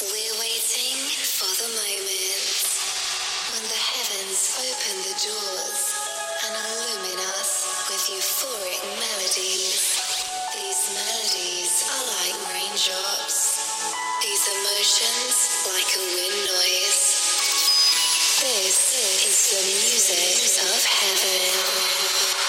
We're waiting for the moment when the heavens open the doors and illumine us with euphoric melodies. These melodies are like raindrops, these emotions like a wind noise. This is the music of heaven.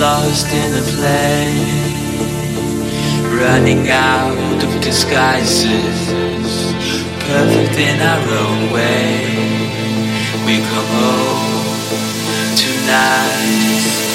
Lost in the play. Running out of disguises, perfect in our own way. We come home tonight.